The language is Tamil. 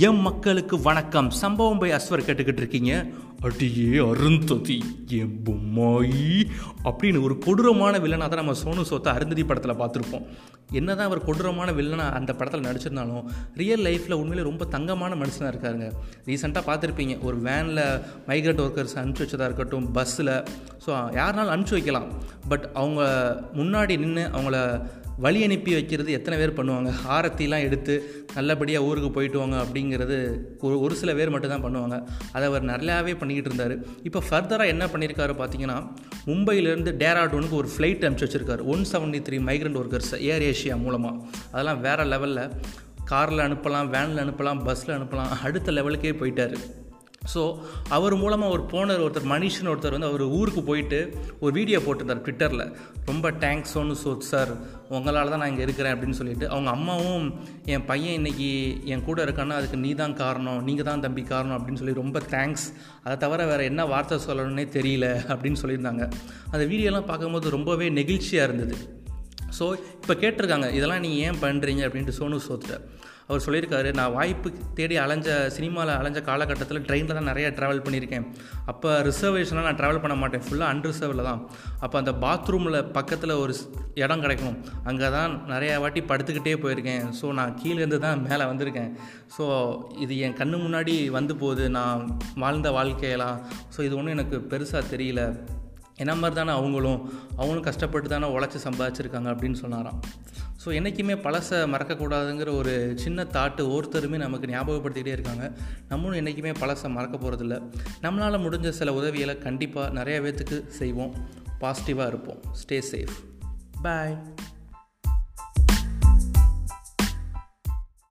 எம் மக்களுக்கு வணக்கம். சம்பவம் பை அஸ்வர் கேட்டுக்கிட்டு இருக்கீங்க. அடியே அருந்ததி என் பொம்மாயி அப்படின்னு ஒரு கொடூரமான வில்லனாக தான் நம்ம சோனு சோத்தை அருந்ததி படத்தில் பார்த்துருப்போம். என்ன தான் அவர் கொடூரமான வில்லனாக அந்த படத்தில் நடிச்சிருந்தாலும் ரியல் லைஃப்பில் உண்மையிலே ரொம்ப தங்கமான மனுஷனாக இருக்காருங்க. ரீசெண்டாக பார்த்துருப்பீங்க. ஒரு வேனில் மைக்ரேட் ஒர்க்கர்ஸ் அனுப்பிச்சி வச்சதாக இருக்கட்டும் பஸ்ஸில் ஸோ யாருனாலும் அனுப்பிச்சி வைக்கலாம். பட் அவங்க முன்னாடி நின்று அவங்கள வழி அனுப்பி வைக்கிறது எத்தனை பேர் பண்ணுவாங்க? ஆரத்திலாம் எடுத்து நல்லபடியாக ஊருக்கு போயிட்டு வாங்க அப்படிங்கிறது ஒரு ஒரு சில பேர் மட்டும்தான் பண்ணுவாங்க. அதை அவர் நிறையாவே பண்ணிக்கிட்டு இருந்தார். இப்போ ஃபர்தராக என்ன பண்ணியிருக்காரு பார்த்தீங்கன்னா மும்பையிலேருந்து டேராடூனுக்கு ஒரு ஃப்ளைட் அனுப்பிச்சி வச்சிருக்காரு. One seventy three migrant workers Air Asia மூலமாக அதெல்லாம் வேறு லெவலில் காரில் அனுப்பலாம் வேனில் அனுப்பலாம் பஸ்ஸில் அனுப்பலாம் அடுத்த லெவலுக்கே போயிட்டார். ஸோ அவர் மூலமாக ஒரு போனர் ஒருத்தர் மனுஷன் ஒருத்தர் வந்து அவர் ஊருக்கு போயிட்டு ஒரு வீடியோ போட்டிருந்தார் ட்விட்டரில் ரொம்ப தேங்க்ஸ் ஒன்று சோ சார் உங்களால் தான் நான் இங்கே இருக்கிறேன் அப்படின்னு சொல்லிட்டு அவங்க அம்மாவும் என் பையன் இன்னைக்கு என் கூட இருக்கான்னா அதுக்கு நீ தான் காரணம் நீங்கள் தான் தம்பி காரணம் அப்படின்னு சொல்லி ரொம்ப தேங்க்ஸ் அதை தவிர வேறு என்ன வார்த்தை சொல்லணும்னே தெரியல அப்படின்னு சொல்லியிருந்தாங்க. அந்த வீடியோலாம் பார்க்கும்போது ரொம்பவே நெகிழ்ச்சியாக இருந்தது. ஸோ இப்போ கேட்டிருக்காங்க இதெல்லாம் நீங்கள் ஏன் பண்ணுறீங்க அப்படின்ட்டு சோனு சோத்துட்ட அவர் சொல்லியிருக்காரு நான் வாய்ப்பு தேடி அலைஞ்ச சினிமாவில் அலைஞ்ச காலகட்டத்தில் ட்ரெயினில் தான் நிறைய ட்ராவல் பண்ணியிருக்கேன். அப்போ ரிசர்வேஷனாக நான் ட்ராவல் பண்ண மாட்டேன். ஃபுல்லாக அன்ரிசர்வில் தான். அப்போ அந்த பாத்ரூமில் பக்கத்தில் ஒரு இடம் கிடைக்கும் அங்கே தான் நிறையா வாட்டி படுத்துக்கிட்டே போயிருக்கேன். ஸோ நான் கீழேருந்து தான் மேலே வந்திருக்கேன். ஸோ இது என் கண்ணு முன்னாடி வந்து போகுது. நான் வாழ்ந்த வாழ்க்கையெல்லாம். ஸோ இது ஒன்றும் எனக்கு பெருசாக தெரியல. என்ன மாதிரி தானே அவங்களும் அவங்களும் கஷ்டப்பட்டு தானே உழைச்சி சம்பாதிச்சிருக்காங்க அப்படின்னு சொன்னாராம். ஸோ என்றைக்குமே பழசை மறக்கக்கூடாதுங்கிற ஒரு சின்ன தாட்டு ஒருத்தருமே நமக்கு ஞாபகப்படுத்திக்கிட்டே இருக்காங்க. நம்மளும் என்றைக்குமே பழசை மறக்க போகிறதில்ல நம்மளால் முடிஞ்ச சில உதவிகளை கண்டிப்பாக நிறைய பேர்த்துக்கு செய்வோம். பாசிட்டிவாக இருப்போம். ஸ்டே சேஃப் பாய்